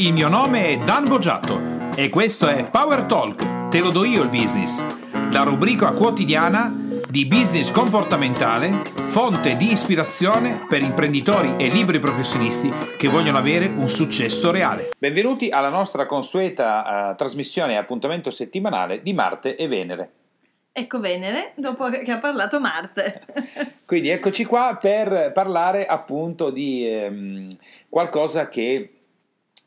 Il mio nome è Dan Boggiato e questo è Power Talk, te lo do io il business, la rubrica quotidiana di business comportamentale, fonte di ispirazione per imprenditori e liberi professionisti che vogliono avere un successo reale. Benvenuti alla nostra consueta uh, trasmissione e appuntamento settimanale di Marte e Venere. Ecco Venere, dopo che ha parlato Marte. Quindi eccoci qua per parlare appunto di ehm, qualcosa che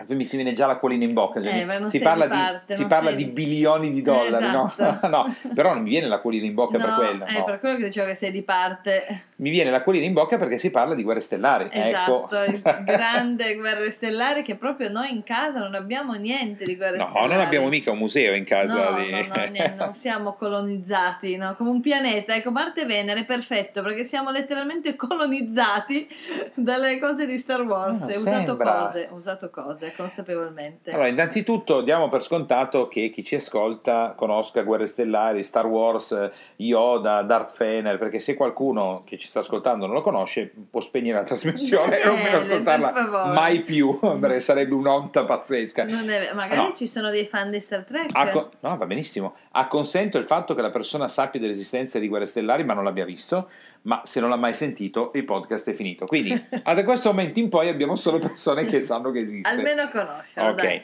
mi si viene già l'acquolina in bocca. Cioè eh, si parla, di, parte, si parla di, bilioni di dollari, esatto. no? no? Però non mi viene l'acquolina in bocca no, per quello. È no. per quello che dicevo che sei di parte. Mi viene l'acquolina in bocca perché si parla di guerre stellari. Esatto, ecco. il grande guerre stellari che proprio noi in casa non abbiamo niente di guerre no, stellari. No, non abbiamo mica un museo in casa. No, di... no, no niente, non siamo colonizzati, no? come un pianeta. Ecco, Marte e Venere, perfetto, perché siamo letteralmente colonizzati dalle cose di Star Wars. No, Ho usato cose, usato cose, consapevolmente. Allora, innanzitutto diamo per scontato che chi ci ascolta conosca Guerre Stellari, Star Wars, Yoda, Darth Vader, perché se qualcuno che ci sta ascoltando non lo conosce può spegnere la trasmissione e non Eh, ascoltarla per favore. mai più, perché sarebbe un'onta pazzesca. È magari No. ci sono dei fan di Star Trek. Ha co- no, va benissimo. Ha consento il fatto che la persona sappia dell'esistenza di Guerre Stellari, ma non l'abbia visto. Ma se non l'ha mai sentito, il podcast è finito. Quindi, da questo momento in poi abbiamo solo persone che sanno che esiste. Almeno conoscerlo, Ok. dai.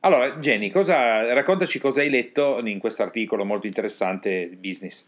Allora, Jenny, cosa, raccontaci cosa hai letto in questo articolo molto interessante di business.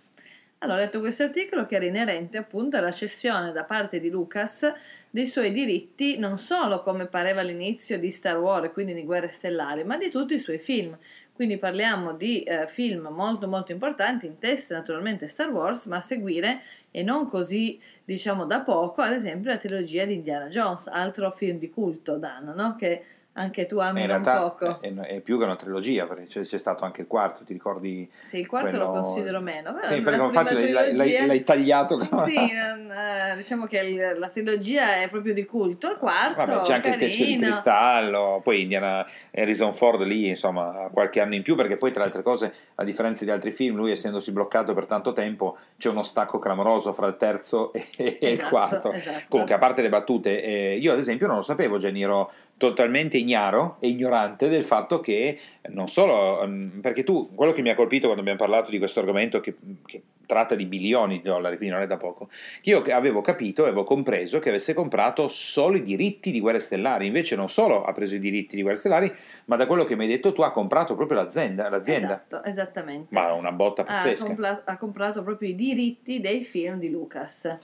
Allora, ho letto questo articolo che era inerente appunto alla cessione da parte di Lucas dei suoi diritti non solo come pareva all'inizio di Star Wars, quindi di Guerre Stellari, ma di tutti i suoi film. Quindi parliamo di eh, film molto molto importanti, in testa naturalmente Star Wars, ma a seguire e non così diciamo da poco, ad esempio la trilogia di Indiana Jones, altro film di culto, Dan, no? che anche tu ami in realtà poco. è, è più che una trilogia, perché c'è, c'è stato anche il quarto, ti ricordi? Sì, il quarto quello- lo considero meno. Sì, perché infatti l'hai, l'hai- trilogia- l'hai tagliato. Sì, non- eh, diciamo che il- la trilogia è proprio di culto. Il quarto Vabbè, c'è anche il teschio di carino. cristallo, poi Indiana Harrison Ford lì, insomma, qualche anno in più, perché poi tra le altre cose, a differenza di altri film, lui essendosi bloccato per tanto tempo, c'è uno stacco clamoroso fra il terzo e, e il Esatto, quarto. esatto. Comunque, a parte le battute, eh, io ad esempio non lo sapevo, Jenny, ero totalmente ignaro e ignorante del fatto che non solo, mm, perché tu, quello che mi ha colpito quando abbiamo parlato di questo argomento che, che tratta di bilioni di dollari, quindi non è da poco, che io avevo capito, avevo compreso che avesse comprato solo i diritti di Guerre Stellari, invece non solo ha preso i diritti di Guerre Stellari, ma da quello che mi hai detto tu ha comprato proprio l'azienda, l'azienda. Esatto, esattamente. Ma una botta ha, pazzesca. compla- ha comprato proprio i diritti dei film di Lucas.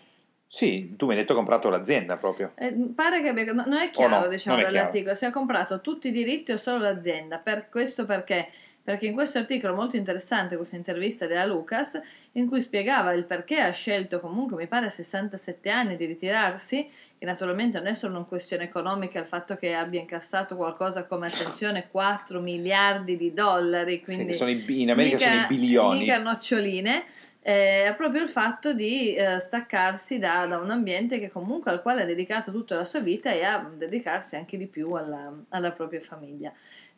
Sì, tu mi hai detto che ha comprato l'azienda proprio. Eh, pare che abbia, no, non è chiaro, no, diciamo, dall'articolo, se ha comprato tutti i diritti o solo l'azienda. Per questo perché? Perché in questo articolo molto interessante, questa intervista della Lucas, in cui spiegava il perché ha scelto comunque, mi pare, a 67 anni di ritirarsi, che naturalmente non è solo una questione economica il fatto che abbia incassato qualcosa come, attenzione, 4 miliardi di dollari, Sì, quindi sono i- in America mica- sono i bilioni. mica noccioline, eh, è proprio il fatto di eh, staccarsi da, da un ambiente che comunque al quale ha dedicato tutta la sua vita e a dedicarsi anche di più alla, alla propria famiglia.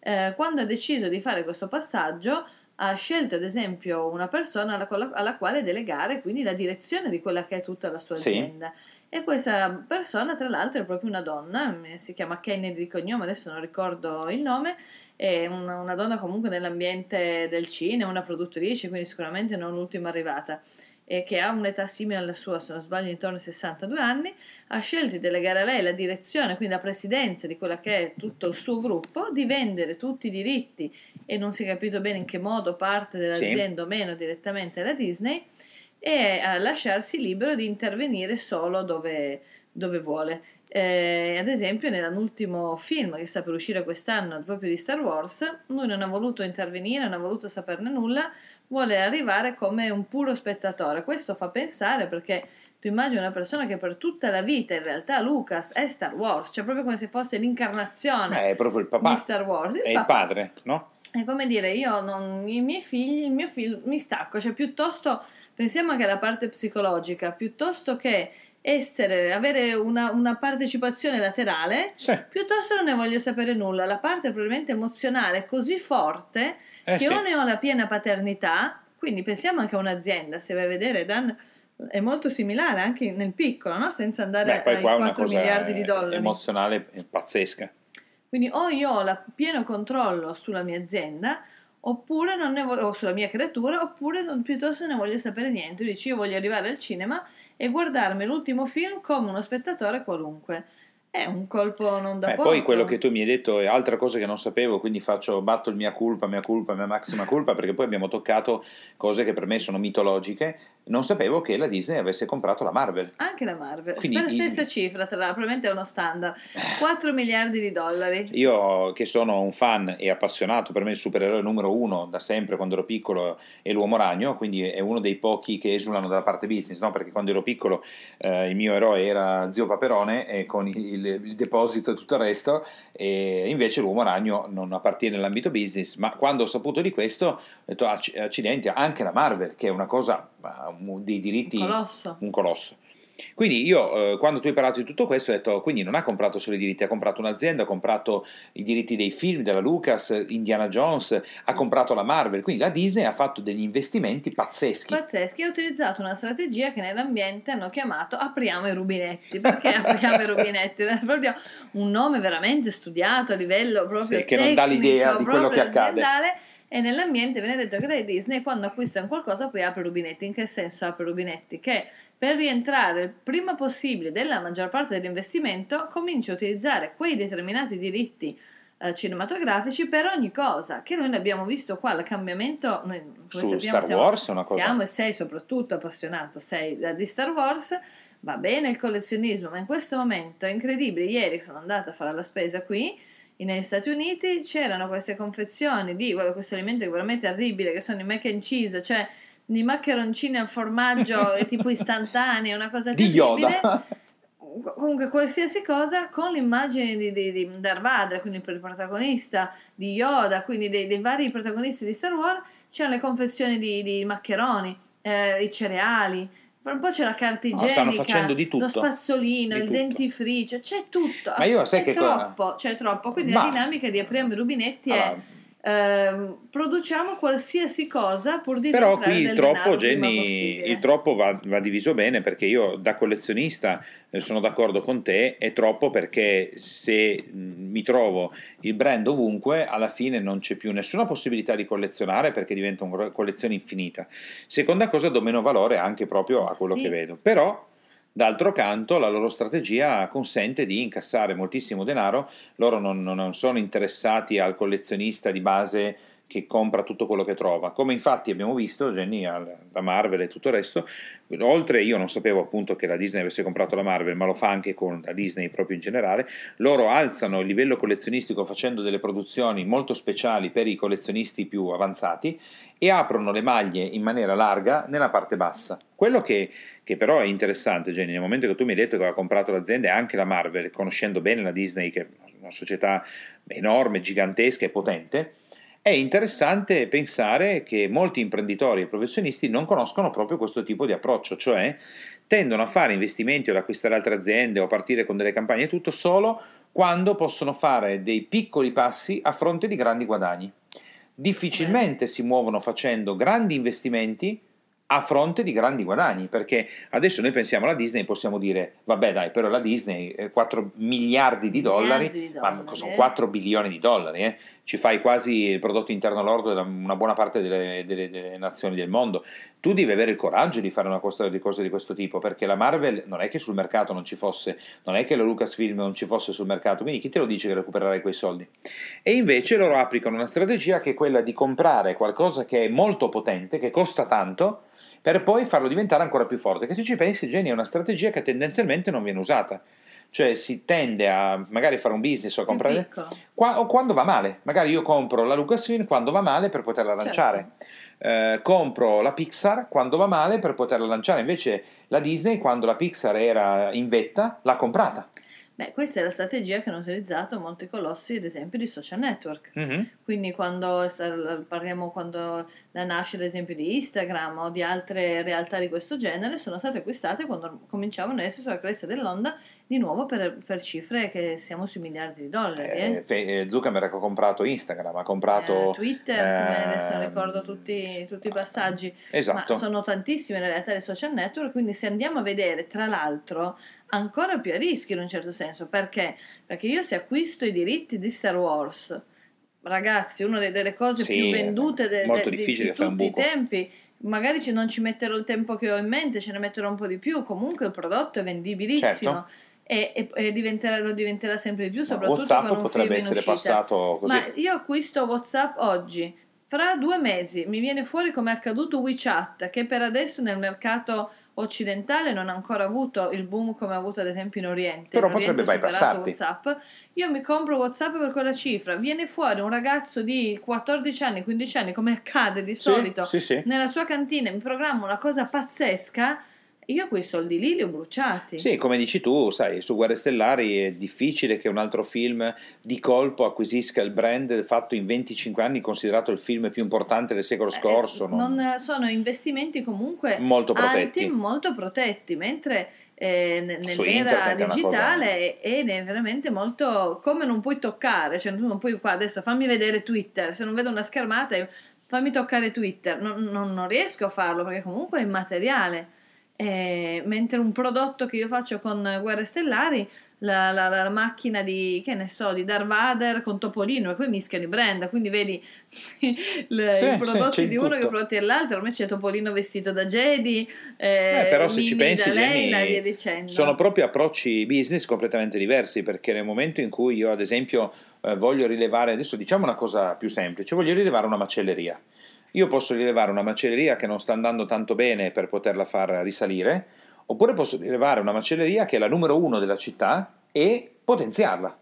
Eh, quando ha deciso di fare questo passaggio ha scelto ad esempio una persona alla, quale- alla quale delegare quindi la direzione di quella che è tutta la sua Sì. azienda. E questa persona, tra l'altro, è proprio una donna, eh, si chiama Kennedy di cognome, adesso non ricordo il nome, è una, una donna comunque nell'ambiente del cinema, una produttrice, quindi sicuramente non l'ultima arrivata, e che ha un'età simile alla sua, se non sbaglio intorno ai 62 anni, ha scelto di delegare a lei la direzione, quindi la presidenza di quella che è tutto il suo gruppo, di vendere tutti i diritti e non si è capito bene in che modo parte dell'azienda o meno direttamente la Disney e a lasciarsi libero di intervenire solo dove, dove vuole. Eh, ad esempio, nell'ultimo film che sta per uscire quest'anno, proprio di Star Wars, lui non ha voluto intervenire, non ha voluto saperne nulla, vuole arrivare come un puro spettatore. Questo fa pensare perché tu immagini una persona che per tutta la vita in realtà Lucas è Star Wars, cioè proprio come se fosse l'incarnazione Eh, è proprio il papà, di Star Wars. è il papà. padre, no? È come dire, io non, i miei figli, il mio figlio, mi stacco, cioè piuttosto pensiamo anche alla parte psicologica, piuttosto che essere, avere una, una partecipazione laterale, Sì, piuttosto non ne voglio sapere nulla. La parte probabilmente emozionale è così forte eh che sì. o ne ho la piena paternità, quindi pensiamo anche a un'azienda, se vai a vedere Dan è molto similare anche nel piccolo, no? senza andare Beh, ai qua è una 4 cosa miliardi di dollari. emozionale pazzesca. Quindi o io ho il pieno controllo sulla mia azienda oppure non ne voglio, o sulla mia creatura, oppure non, piuttosto ne voglio sapere niente. Dici io voglio arrivare al cinema e guardarmi l'ultimo film come uno spettatore qualunque. È un colpo non da Beh, poco. poi quello che tu mi hai detto è altra cosa che non sapevo, quindi faccio, batto il mia colpa, mia colpa, mia massima colpa, perché poi abbiamo toccato cose che per me sono mitologiche. Non sapevo che la Disney avesse comprato la Marvel. Anche la Marvel, Quindi per la stessa cifra, tra l'altro, probabilmente è uno standard. 4 miliardi di dollari. Io che sono un fan e appassionato, per me il supereroe numero uno da sempre quando ero piccolo è l'uomo ragno, quindi è uno dei pochi che esulano dalla parte business, no? perché quando ero piccolo eh, il mio eroe era zio Paperone e con il, il- il deposito e tutto il resto, e invece l'uomo ragno non appartiene all'ambito business, ma quando ho saputo di questo ho detto "Acc- accidenti, anche la Marvel che è una cosa, un- dei diritti Colosso. un colosso. Quindi io, eh, quando tu hai parlato di tutto questo, ho detto, quindi non ha comprato solo i diritti, ha comprato un'azienda, ha comprato i diritti dei film della Lucas, Indiana Jones, ha comprato la Marvel, quindi la Disney ha fatto degli investimenti pazzeschi. Pazzeschi, ha utilizzato una strategia che nell'ambiente hanno chiamato apriamo i rubinetti. Perché apriamo i rubinetti? È proprio un nome veramente studiato a livello proprio Sì, che non dà tecnico, l'idea di quello che accade. aziendale. E nell'ambiente viene detto che dai Disney quando acquistano qualcosa poi apre rubinetti. In che senso apre rubinetti? Che per rientrare il prima possibile della maggior parte dell'investimento comincia a utilizzare quei determinati diritti eh, cinematografici per ogni cosa, che noi ne abbiamo visto qua, il cambiamento, noi, come Su sappiamo, Star siamo- Wars una cosa... siamo e sei soprattutto appassionato, sei da- di Star Wars, va bene il collezionismo, ma in questo momento è incredibile. Ieri sono andata a fare la spesa qui negli Stati Uniti, c'erano queste confezioni di guarda, questo alimento che è veramente terribile, che sono i mac and cheese, cioè i maccheroncini al formaggio tipo istantanei, una cosa Di terribile. Yoda. Comunque qualsiasi cosa con l'immagine di, di, di Darth Vader, quindi per il protagonista, di Yoda, quindi dei, dei vari protagonisti di Star Wars, c'erano le confezioni di, di maccheroni, eh, i cereali, un po' c'è la carta No, igienica, stanno facendo di tutto. lo spazzolino, Di il tutto. dentifricio, c'è tutto. Ma io sai è che cosa- troppo, c'è troppo. Quindi Ma- la dinamica di apriamo i rubinetti Allora, è ehm, produciamo qualsiasi cosa pur di Però qui il troppo, Jenny, il troppo va, va diviso bene perché io da collezionista eh, sono d'accordo con te, è troppo perché se mi trovo il brand ovunque, alla fine non c'è più nessuna possibilità di collezionare perché diventa una collezione infinita. Seconda cosa, do meno valore anche proprio a quello Sì. che vedo. Però, d'altro canto, la loro strategia consente di incassare moltissimo denaro, loro non, non- sono interessati al collezionista di base che compra tutto quello che trova. Come infatti abbiamo visto, Jenny, la Marvel e tutto il resto, oltre io non sapevo appunto che la Disney avesse comprato la Marvel, ma lo fa anche con la Disney proprio in generale, loro alzano il livello collezionistico facendo delle produzioni molto speciali per i collezionisti più avanzati e aprono le maglie in maniera larga nella parte bassa. Quello che, che però è interessante, Jenny, nel momento che tu mi hai detto che aveva comprato l'azienda e anche la Marvel, conoscendo bene la Disney, che è una società enorme, gigantesca e potente, è interessante pensare che molti imprenditori e professionisti non conoscono proprio questo tipo di approccio, cioè tendono a fare investimenti o ad acquistare altre aziende o a partire con delle campagne e tutto solo quando possono fare dei piccoli passi a fronte di grandi guadagni. Difficilmente si muovono facendo grandi investimenti a fronte di grandi guadagni, perché adesso noi pensiamo alla Disney e possiamo dire, vabbè dai, però la Disney eh, 4 miliardi di dollari, Miliardi di ma dollari, sono eh. 4 bilioni di dollari, eh. ci fai quasi il prodotto interno lordo della una buona parte delle, delle- delle nazioni del mondo. Tu devi avere il coraggio di fare una cosa di, cose di questo tipo, perché la Marvel non è che sul mercato non ci fosse, non è che la Lucasfilm non ci fosse sul mercato, quindi chi te lo dice che recupererai quei soldi? E invece loro applicano una strategia che è quella di comprare qualcosa che è molto potente, che costa tanto, per poi farlo diventare ancora più forte. Che se ci pensi, Jenny, è una strategia che tendenzialmente non viene usata. Cioè si tende a magari fare un business o a comprare qua- o quando va male. Magari io compro la Lucasfilm quando va male per poterla lanciare. Eh, compro la Pixar quando va male per poterla lanciare. Invece la Disney, quando la Pixar era in vetta, l'ha comprata. Beh, questa è la strategia che hanno utilizzato molti colossi, ad esempio, di social network. Mhm. Quindi quando parliamo quando la nascita, ad esempio, di Instagram o di altre realtà di questo genere, sono state acquistate quando cominciavano ad essere sulla cresta dell'onda di nuovo per, per cifre che siamo sui miliardi di dollari. eh. Eh, eh, Zuckerberg ha comprato Instagram, ha comprato... Eh, Twitter, come adesso non ehm, ricordo tutti, tutti i passaggi, Esatto. ma sono tantissime in realtà le social network, quindi se andiamo a vedere, tra l'altro, ancora più a rischio in un certo senso. Perché? Perché io se acquisto i diritti di Star Wars, ragazzi, una delle cose Sì, più vendute de- molto de- di, di tutti i tempi, magari ci- non ci metterò il tempo che ho in mente, ce ne metterò un po' di più, comunque il prodotto è vendibilissimo. Certo. E, e- e diventerà, lo diventerà sempre di più, soprattutto WhatsApp con un potrebbe essere passato così. Ma io acquisto WhatsApp oggi. Fra due mesi mi viene fuori come è accaduto WeChat, che per adesso nel mercato occidentale non ha ancora avuto il boom come ha avuto ad esempio in Oriente. Però In potrebbe bypassarti. WhatsApp. Io mi compro WhatsApp per quella cifra. Viene fuori un ragazzo di 14 anni, 15 anni, come accade di Sì, solito, sì, sì. nella sua cantina mi programma una cosa pazzesca. Io quei soldi lì li ho bruciati. Sì, come dici tu, sai, su Guerre Stellari è difficile che un altro film di colpo acquisisca il brand fatto in 25 anni, considerato il film più importante del secolo Eh, scorso. non- non sono investimenti comunque Molto alti, protetti. molto protetti, mentre eh, nell'era digitale è, è veramente molto come non puoi toccare, cioè tu non puoi qua adesso fammi vedere Twitter, se non vedo una schermata fammi toccare Twitter, non, non- non riesco a farlo perché comunque è immateriale. Eh, mentre un prodotto che io faccio con Guerre Stellari la, la- la macchina di, che ne so, di Darth Vader con Topolino e poi mischiano i brand, quindi vedi il- Sì, i sì, prodotti c'è di uno che i tutto. prodotti dell'altro, ormai c'è Topolino vestito da Jedi, eh, Beh, però se ci Mimi pensi, da lei, Jenny, e via dicendo. sono proprio approcci business completamente diversi, perché nel momento in cui io, ad esempio, eh, voglio rilevare, adesso diciamo una cosa più semplice, voglio rilevare una macelleria. Io posso rilevare una macelleria che non sta andando tanto bene per poterla far risalire, oppure posso rilevare una macelleria che è la numero uno della città e potenziarla.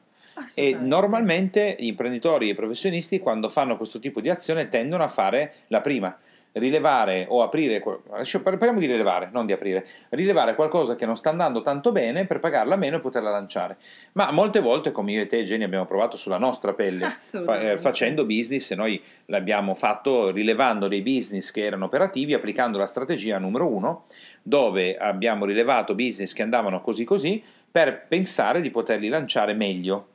E normalmente gli imprenditori e i professionisti quando fanno questo tipo di azione tendono a fare la prima, rilevare o aprire, parliamo di rilevare, non di aprire, rilevare qualcosa che non sta andando tanto bene per pagarla meno e poterla lanciare. Ma molte volte, come io e te, Jenny, abbiamo provato sulla nostra pelle, fa- eh, facendo business, e noi l'abbiamo fatto rilevando dei business che erano operativi, applicando la strategia numero uno, dove abbiamo rilevato business che andavano così così per pensare di poterli lanciare meglio.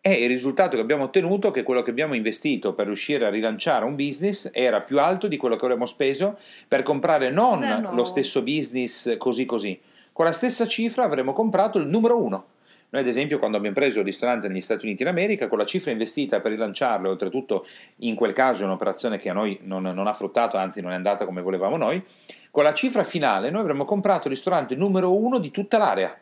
E il risultato che abbiamo ottenuto è che quello che abbiamo investito per riuscire a rilanciare un business era più alto di quello che avremmo speso per comprare non Da nuovo. lo stesso business così così. Con la stessa cifra avremmo comprato il numero uno. Noi, ad esempio, quando abbiamo preso il ristorante negli Stati Uniti d'America, con la cifra investita per rilanciarlo, oltretutto in quel caso è un'operazione che a noi non, non ha fruttato, anzi non è andata come volevamo noi, con la cifra finale noi avremmo comprato il ristorante numero uno di tutta l'area.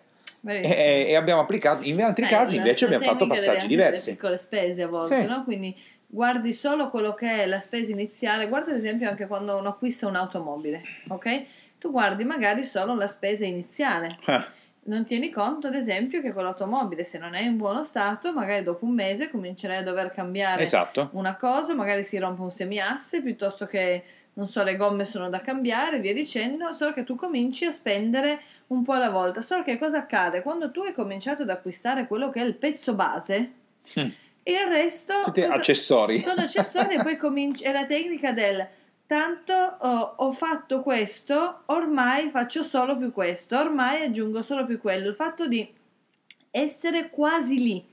E, e abbiamo applicato, in altri Eh, casi invece abbiamo fatto passaggi diversi. piccole spese a volte, Sì. no? Quindi guardi solo quello che è la spesa iniziale, guarda ad esempio anche quando uno acquista un'automobile, ok? Tu guardi magari solo la spesa iniziale. Ah, Non tieni conto, ad esempio, che quell'automobile, se non è in buono stato, magari dopo un mese comincerai a dover cambiare esatto. una cosa, magari si rompe un semiasse piuttosto che, non so, le gomme sono da cambiare, via dicendo, solo che tu cominci a spendere un po' alla volta. Solo che cosa accade? Quando tu hai cominciato ad acquistare quello che è il pezzo base, Mm. il resto Tutti cosa- accessori. sono accessori e poi cominci, è la tecnica del tanto oh, ho fatto questo, ormai faccio solo più questo, ormai aggiungo solo più quello. Il fatto di essere quasi lì,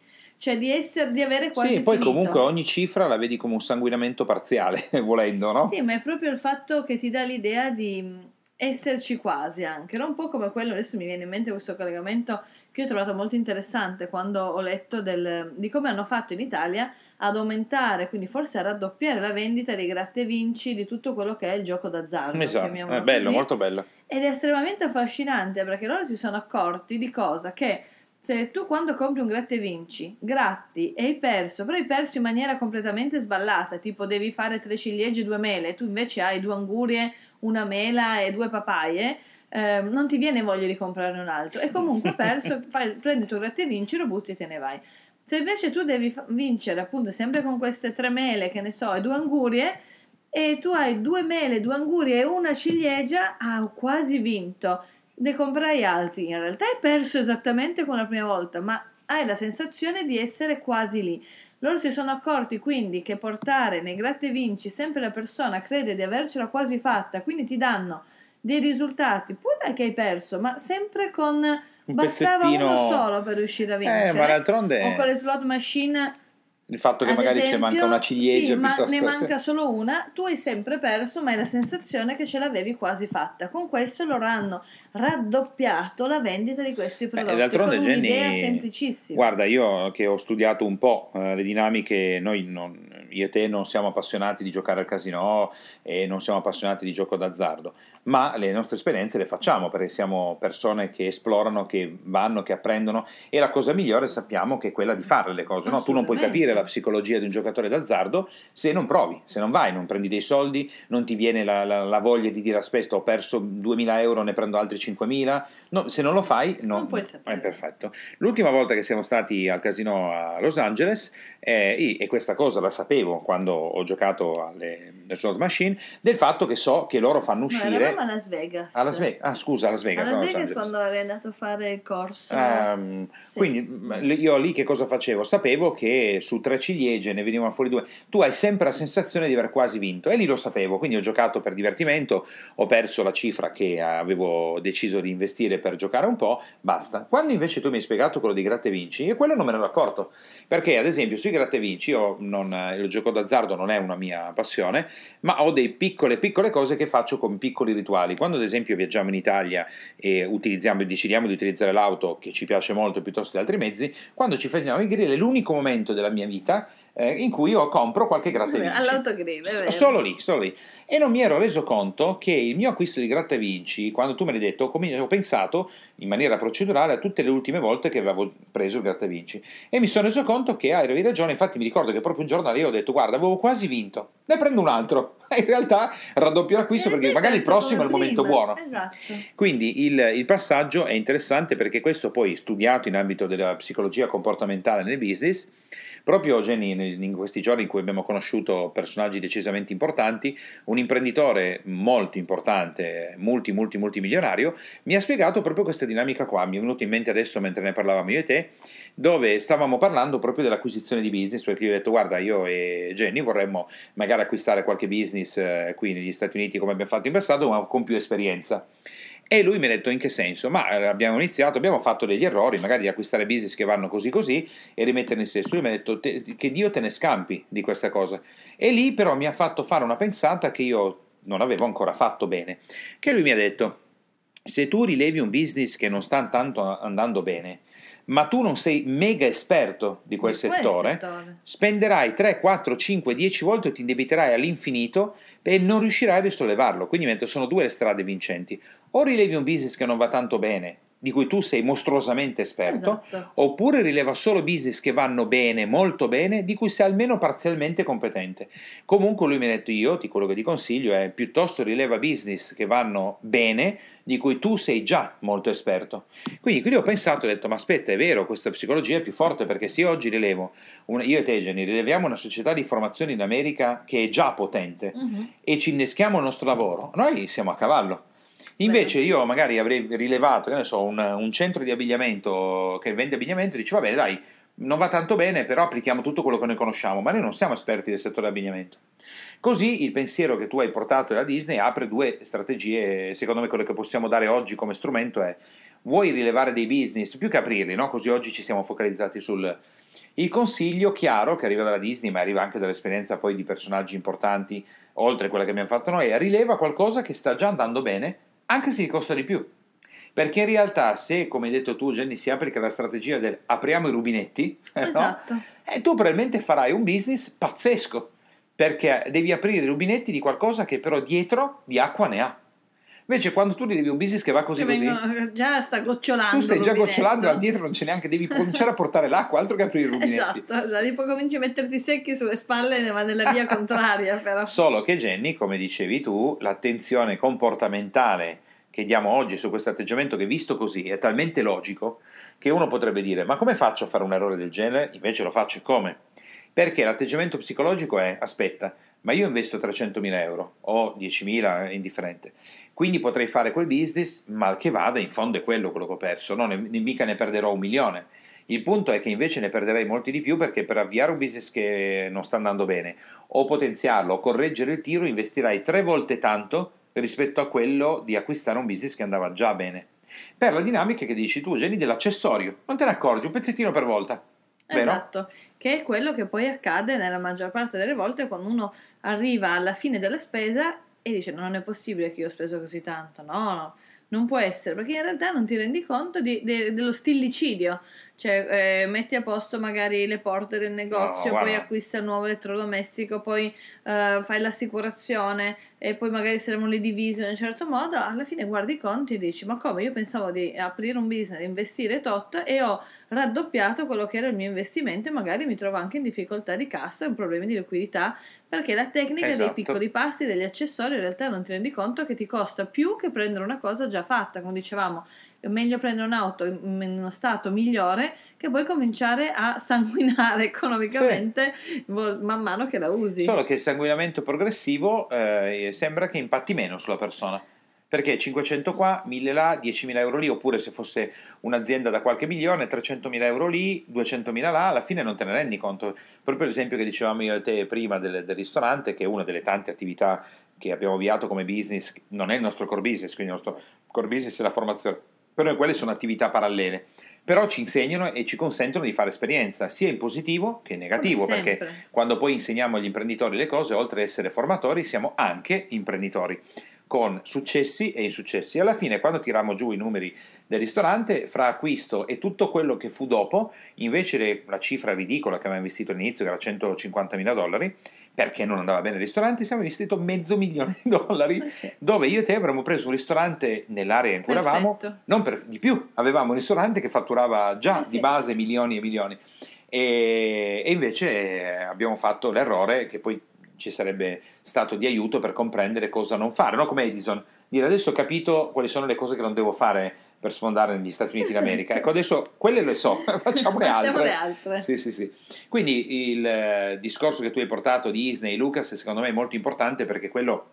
cioè di, essere, di avere quasi Sì, poi finito. comunque ogni cifra la vedi come un sanguinamento parziale, volendo, no? Sì, ma è proprio il fatto che ti dà l'idea di mh, esserci quasi anche, era un po' come quello, adesso mi viene in mente questo collegamento che io ho trovato molto interessante quando ho letto del- di come hanno fatto in Italia ad aumentare, quindi forse a raddoppiare la vendita dei gratta e vinci di tutto quello che è il gioco d'azzardo. Esatto, è bello, così. molto bello. Ed è estremamente affascinante perché loro si sono accorti di cosa? Che se tu quando compri un gratta e vinci, gratti e hai perso, però hai perso in maniera completamente sballata, tipo devi fare tre ciliegie e due mele, tu invece hai due angurie, una mela e due papaie, ehm, non ti viene voglia di comprarne un altro. E comunque perso, fai- prendi il tuo gratta e vinci, lo butti e te ne vai. Se invece tu devi fa- vincere appunto sempre con queste tre mele, che ne so, e due angurie, e tu hai due mele, due angurie e una ciliegia, ah, ho quasi vinto. Ne comprai altri. In realtà hai perso esattamente come la prima volta, ma hai la sensazione di essere quasi lì. Loro si sono accorti quindi che portare nei gratta e vinci sempre la persona crede di avercela quasi fatta, quindi ti danno dei risultati, pure che hai perso, ma sempre con Un bastava pezzettino- uno solo per riuscire a vincere. Eh, ma d'altronde o con le slot machine il fatto che Ad magari ci esempio, manca una ciliegia sì, ma piuttosto ne manca solo una, tu hai sempre perso, ma hai la sensazione che ce l'avevi quasi fatta. Con questo loro hanno raddoppiato la vendita di questi prodotti Eh, d'altronde, con Jenny, semplicissima. Guarda, io che ho studiato un po' eh, le dinamiche, noi non- io e te non siamo appassionati di giocare al casino e non siamo appassionati di gioco d'azzardo, ma le nostre esperienze le facciamo perché siamo persone che esplorano, che vanno, che apprendono e la cosa migliore sappiamo che è quella di fare le cose. no? Tu non puoi capire la psicologia di un giocatore d'azzardo se non provi, se non vai, non prendi dei soldi, non ti viene la, la- la voglia di dire aspetta ho perso 2000 euro, ne prendo altri 5000, no, se non lo fai non, Non puoi sapere. È perfetto. L'ultima volta che siamo stati al casino a Los Angeles, eh, e questa cosa la sapevo quando ho giocato alle, slot machine, del fatto che so che loro fanno No, uscire eravamo a Las Vegas. a Las Vegas. Ah, scusa, a Las Vegas. A Las Vegas quando eri andato a fare il corso. Ehm, Sì. Quindi mh, io lì che cosa facevo? Sapevo che su tre ciliegie ne venivano fuori due. Tu hai sempre la sensazione di aver quasi vinto e lì lo sapevo, quindi ho giocato per divertimento, ho perso la cifra che avevo deciso di investire per giocare un po', basta. Quando invece tu mi hai spiegato quello di gratta e vinci, io quello non me ne ero accorto, perché ad esempio sui gratta e vinci io non, il gioco d'azzardo non è una mia passione, ma ho dei piccole piccole cose che faccio con piccoli rituali. Quando ad esempio viaggiamo in Italia e utilizziamo, decidiamo di utilizzare l'auto che ci piace molto piuttosto che altri mezzi, quando ci fermiamo in grill è l'unico momento della mia vita eh, in cui io compro qualche gratta e vinci. All'autogrill, S-. Solo lì, solo lì. E non mi ero reso conto che il mio acquisto di gratta e vinci, quando tu me l'hai detto, ho, pensato in maniera procedurale a tutte le ultime volte che avevo preso il gratta e mi sono reso conto che avevi ragione, infatti mi ricordo che proprio un giorno lì ho detto guarda, avevo quasi vinto, ne prendo un altro. In realtà raddoppio l'acquisto E perché magari il prossimo è il come momento prima. buono. Esatto. Quindi il, il passaggio è interessante perché questo poi studiato in ambito della psicologia comportamentale nel business, proprio Jenny in questi giorni in cui abbiamo conosciuto personaggi decisamente importanti, un imprenditore molto importante, multi multi multimilionario, mi ha spiegato proprio questa dinamica qua, mi è venuto in mente adesso mentre ne parlavamo io e te, dove stavamo parlando proprio dell'acquisizione di business, perché io ho detto guarda io e Jenny vorremmo magari acquistare qualche business eh, qui negli Stati Uniti come abbiamo fatto in passato, ma con più esperienza. E lui mi ha detto in che senso? Ma eh, abbiamo iniziato, abbiamo fatto degli errori, magari di acquistare business che vanno così così e rimetterli in stesso. Lui mi ha detto "Te- che Dio te ne scampi di questa cosa. E lì però mi ha fatto fare una pensata che io non avevo ancora fatto bene. Che lui mi ha detto, se tu rilevi un business che non sta tanto andando bene, ma tu non sei mega esperto di quel Di quel settore, settore. spenderai 3, 4, 5, 10 volte e ti indebiterai all'infinito e non riuscirai a risollevarlo. Quindi sono due le strade vincenti. O rilevi un business che non va tanto bene, di cui tu sei mostruosamente esperto, Esatto. oppure rileva solo business che vanno bene, molto bene, di cui sei almeno parzialmente competente. Comunque lui mi ha detto io, ti quello che ti consiglio è piuttosto rileva business che vanno bene, di cui tu sei già molto esperto. Quindi, quindi ho pensato, ho detto, ma aspetta, è vero, questa psicologia è più forte perché se io oggi rilevo, una- io e te Jenny, rileviamo una società di formazione in America che è già potente Mhm. e ci inneschiamo il nostro lavoro, noi siamo a cavallo. Invece io magari avrei rilevato, che ne so, un, un centro di abbigliamento che vende abbigliamento e dice, va bene, dai, non va tanto bene, però applichiamo tutto quello che noi conosciamo, ma noi non siamo esperti del settore dell'abbigliamento. Così il pensiero che tu hai portato da Disney apre due strategie, secondo me quelle che possiamo dare oggi come strumento è, vuoi rilevare dei business, più che aprirli, no? così oggi ci siamo focalizzati sul... Il consiglio chiaro che arriva dalla Disney, ma arriva anche dall'esperienza poi di personaggi importanti, oltre a quella che abbiamo fatto noi, rileva qualcosa che sta già andando bene, anche se ti costa di più. Perché in realtà, se, come hai detto tu, Jenny, si applica la strategia del apriamo i rubinetti, eh, no? Esatto. e tu probabilmente farai un business pazzesco, perché devi aprire i rubinetti di qualcosa che però dietro di acqua ne ha. Invece quando tu rilevi un business che va così Che così, vengono- già sta gocciolando. tu stai il già rubinetto. gocciolando, ma dietro non c'è neanche, devi cominciare a portare l'acqua, altro che aprire i rubinetti. Esatto, esatto. Poi cominci a metterti secchi sulle spalle e va nella via contraria. Però. Solo che Jenny, come dicevi tu, l'attenzione comportamentale che diamo oggi su questo atteggiamento che visto così è talmente logico che uno potrebbe dire ma come faccio a fare un errore del genere? Invece lo faccio e come? Perché l'atteggiamento psicologico è aspetta, ma io investo 300.000 euro o 10.000, è indifferente. Quindi potrei fare quel business, mal che vada, in fondo è quello quello che ho perso, no, ne, mica ne perderò un milione. Il punto è che invece ne perderei molti di più perché per avviare un business che non sta andando bene o potenziarlo o correggere il tiro investirai tre volte tanto rispetto a quello di acquistare un business che andava già bene. Per la dinamica che dici tu, Jenny, dell'accessorio, non te ne accorgi, un pezzettino per volta. Vero? Esatto, che è quello che poi accade nella maggior parte delle volte quando uno arriva alla fine della spesa e dice non è possibile che io ho speso così tanto, no, no, non può essere, perché in realtà non ti rendi conto di- de- dello stillicidio, cioè eh, metti a posto magari le porte del negozio, No, poi guarda. acquisti il nuovo elettrodomestico, poi eh, fai l'assicurazione e poi magari saremo lì divisi in un certo modo, alla fine guardi i conti e dici ma come io pensavo di aprire un business, investire tot e ho raddoppiato quello che era il mio investimento e magari mi trovo anche in difficoltà di cassa e problemi di liquidità perché la tecnica Esatto. dei piccoli passi, degli accessori in realtà non ti rendi conto che ti costa più che prendere una cosa già fatta, come dicevamo è meglio prendere un'auto in in uno stato migliore che poi cominciare a sanguinare economicamente vo- man mano che la usi. Solo che il sanguinamento progressivo eh, sembra che impatti meno sulla persona. Perché 500 qua, 1000 là, 10.000 euro lì, oppure se fosse un'azienda da qualche milione, 300.000 euro lì, 200.000 là, alla fine non te ne rendi conto. Proprio l'esempio che dicevamo io e te prima del, del ristorante, che è una delle tante attività che abbiamo avviato come business, non è il nostro core business, quindi il nostro core business è la formazione, però quelle sono attività parallele. Però ci insegnano e ci consentono di fare esperienza, sia in positivo che in negativo, perché quando poi insegniamo agli imprenditori le cose, oltre ad essere formatori, siamo anche imprenditori con successi e insuccessi. Alla fine, quando tiriamo giù i numeri del ristorante, fra acquisto e tutto quello che fu dopo, invece le- la cifra ridicola che avevamo investito all'inizio, che era 150 mila dollari, perché non andava bene il ristorante, siamo investito mezzo milione di dollari, Eh sì. dove io e te avremmo preso un ristorante nell'area in cui eravamo, Perfetto. non per, di più, avevamo un ristorante che fatturava già Eh sì. di base milioni e milioni. E, e invece abbiamo fatto l'errore che poi ci sarebbe stato di aiuto per comprendere cosa non fare, no? come Edison, dire adesso ho capito quali sono le cose che non devo fare per sfondare negli Stati Uniti d'America. Ecco, adesso quelle le so, facciamole altre. Facciamole altre. Sì, sì, sì. Quindi il eh, discorso che tu hai portato di Disney, Lucas, secondo me è molto importante perché quello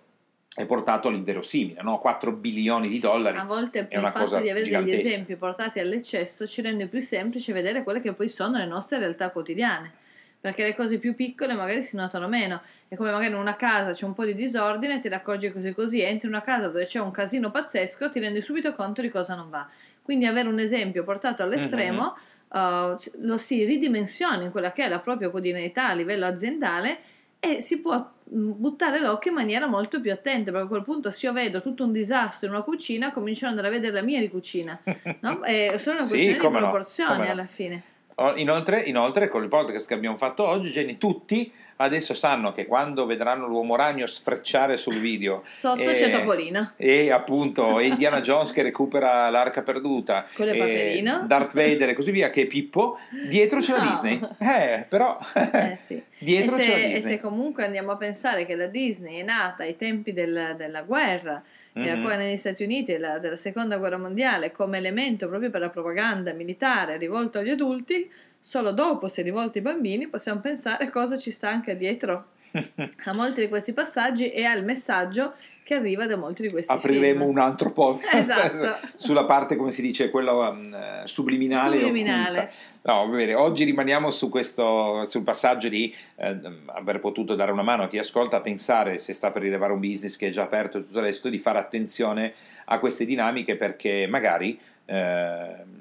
è portato all'inverosimile, no? 4 bilioni di dollari. A volte È il fatto di avere degli gigantesca. esempi portati all'eccesso ci rende più semplice vedere quelle che poi sono le nostre realtà quotidiane. Perché le cose più piccole magari si notano meno. È come magari in una casa c'è un po' di disordine, te ne accorgi così così, entri in una casa dove c'è un casino pazzesco, ti rendi subito conto di cosa non va. Quindi avere un esempio portato all'estremo Mm-hmm. uh, lo si ridimensiona in quella che è la propria quotidianità a livello aziendale e si può mh, buttare l'occhio in maniera molto più attenta perché a quel punto se io vedo tutto un disastro in una cucina comincio ad andare a vedere la mia di cucina no? è solo una Sì, questione come di no, proporzioni no. alla fine Oh, Inoltre, inoltre, con il podcast che abbiamo fatto oggi, Jenny, tutti adesso sanno che quando vedranno l'uomo ragno sfrecciare sul video sotto eh, c'è Topolino e appunto e Indiana Jones che recupera l'arca perduta Con le e Paperino. Darth Vader e così via che è Pippo dietro c'è la No. Disney eh però Eh, sì. dietro e, c'è la se, e Disney se comunque andiamo a pensare che la Disney è nata ai tempi del- della guerra e Mhm. ancora negli Stati Uniti della, della seconda guerra mondiale come elemento proprio per la propaganda militare rivolto agli adulti solo dopo si è rivolto ai bambini possiamo pensare cosa ci sta anche dietro a molti di questi passaggi e al messaggio che arriva da molti di questi apriremo film. un altro podcast Esatto. sulla parte come si dice quella um, subliminale, Subliminale. no bene oggi rimaniamo su questo sul passaggio di eh, aver potuto dare una mano a chi ascolta a pensare se sta per rilevare un business che è già aperto e tutto il resto di fare attenzione a queste dinamiche perché magari eh,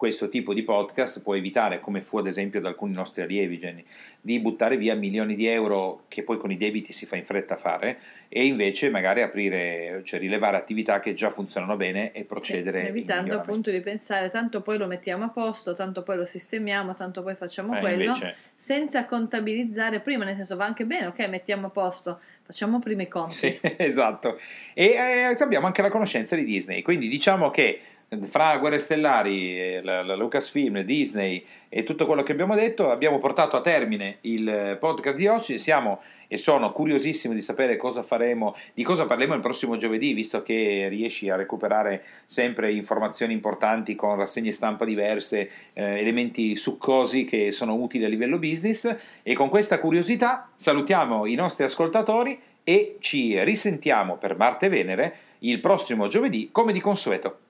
questo tipo di podcast può evitare, come fu ad esempio da alcuni nostri allievi, di buttare via milioni di euro che poi con i debiti si fa in fretta a fare e invece magari aprire, cioè rilevare attività che già funzionano bene e procedere Sì, evitando appunto di pensare tanto poi lo mettiamo a posto, tanto poi lo sistemiamo, tanto poi facciamo Eh, quello, invece- senza contabilizzare prima, nel senso va anche bene, ok, mettiamo a posto, facciamo prima i conti. Sì, esatto. E eh, abbiamo anche la conoscenza di Disney, quindi diciamo che fra Guerre Stellari, eh, la, la Lucasfilm, Disney e tutto quello che abbiamo detto, abbiamo portato a termine il podcast di oggi. Siamo e sono curiosissimo di sapere cosa faremo, di cosa parleremo il prossimo giovedì, visto che riesci a recuperare sempre informazioni importanti con rassegne stampa diverse, eh, elementi succosi che sono utili a livello business. E con questa curiosità salutiamo i nostri ascoltatori e ci risentiamo per Marte e Venere il prossimo giovedì come di consueto.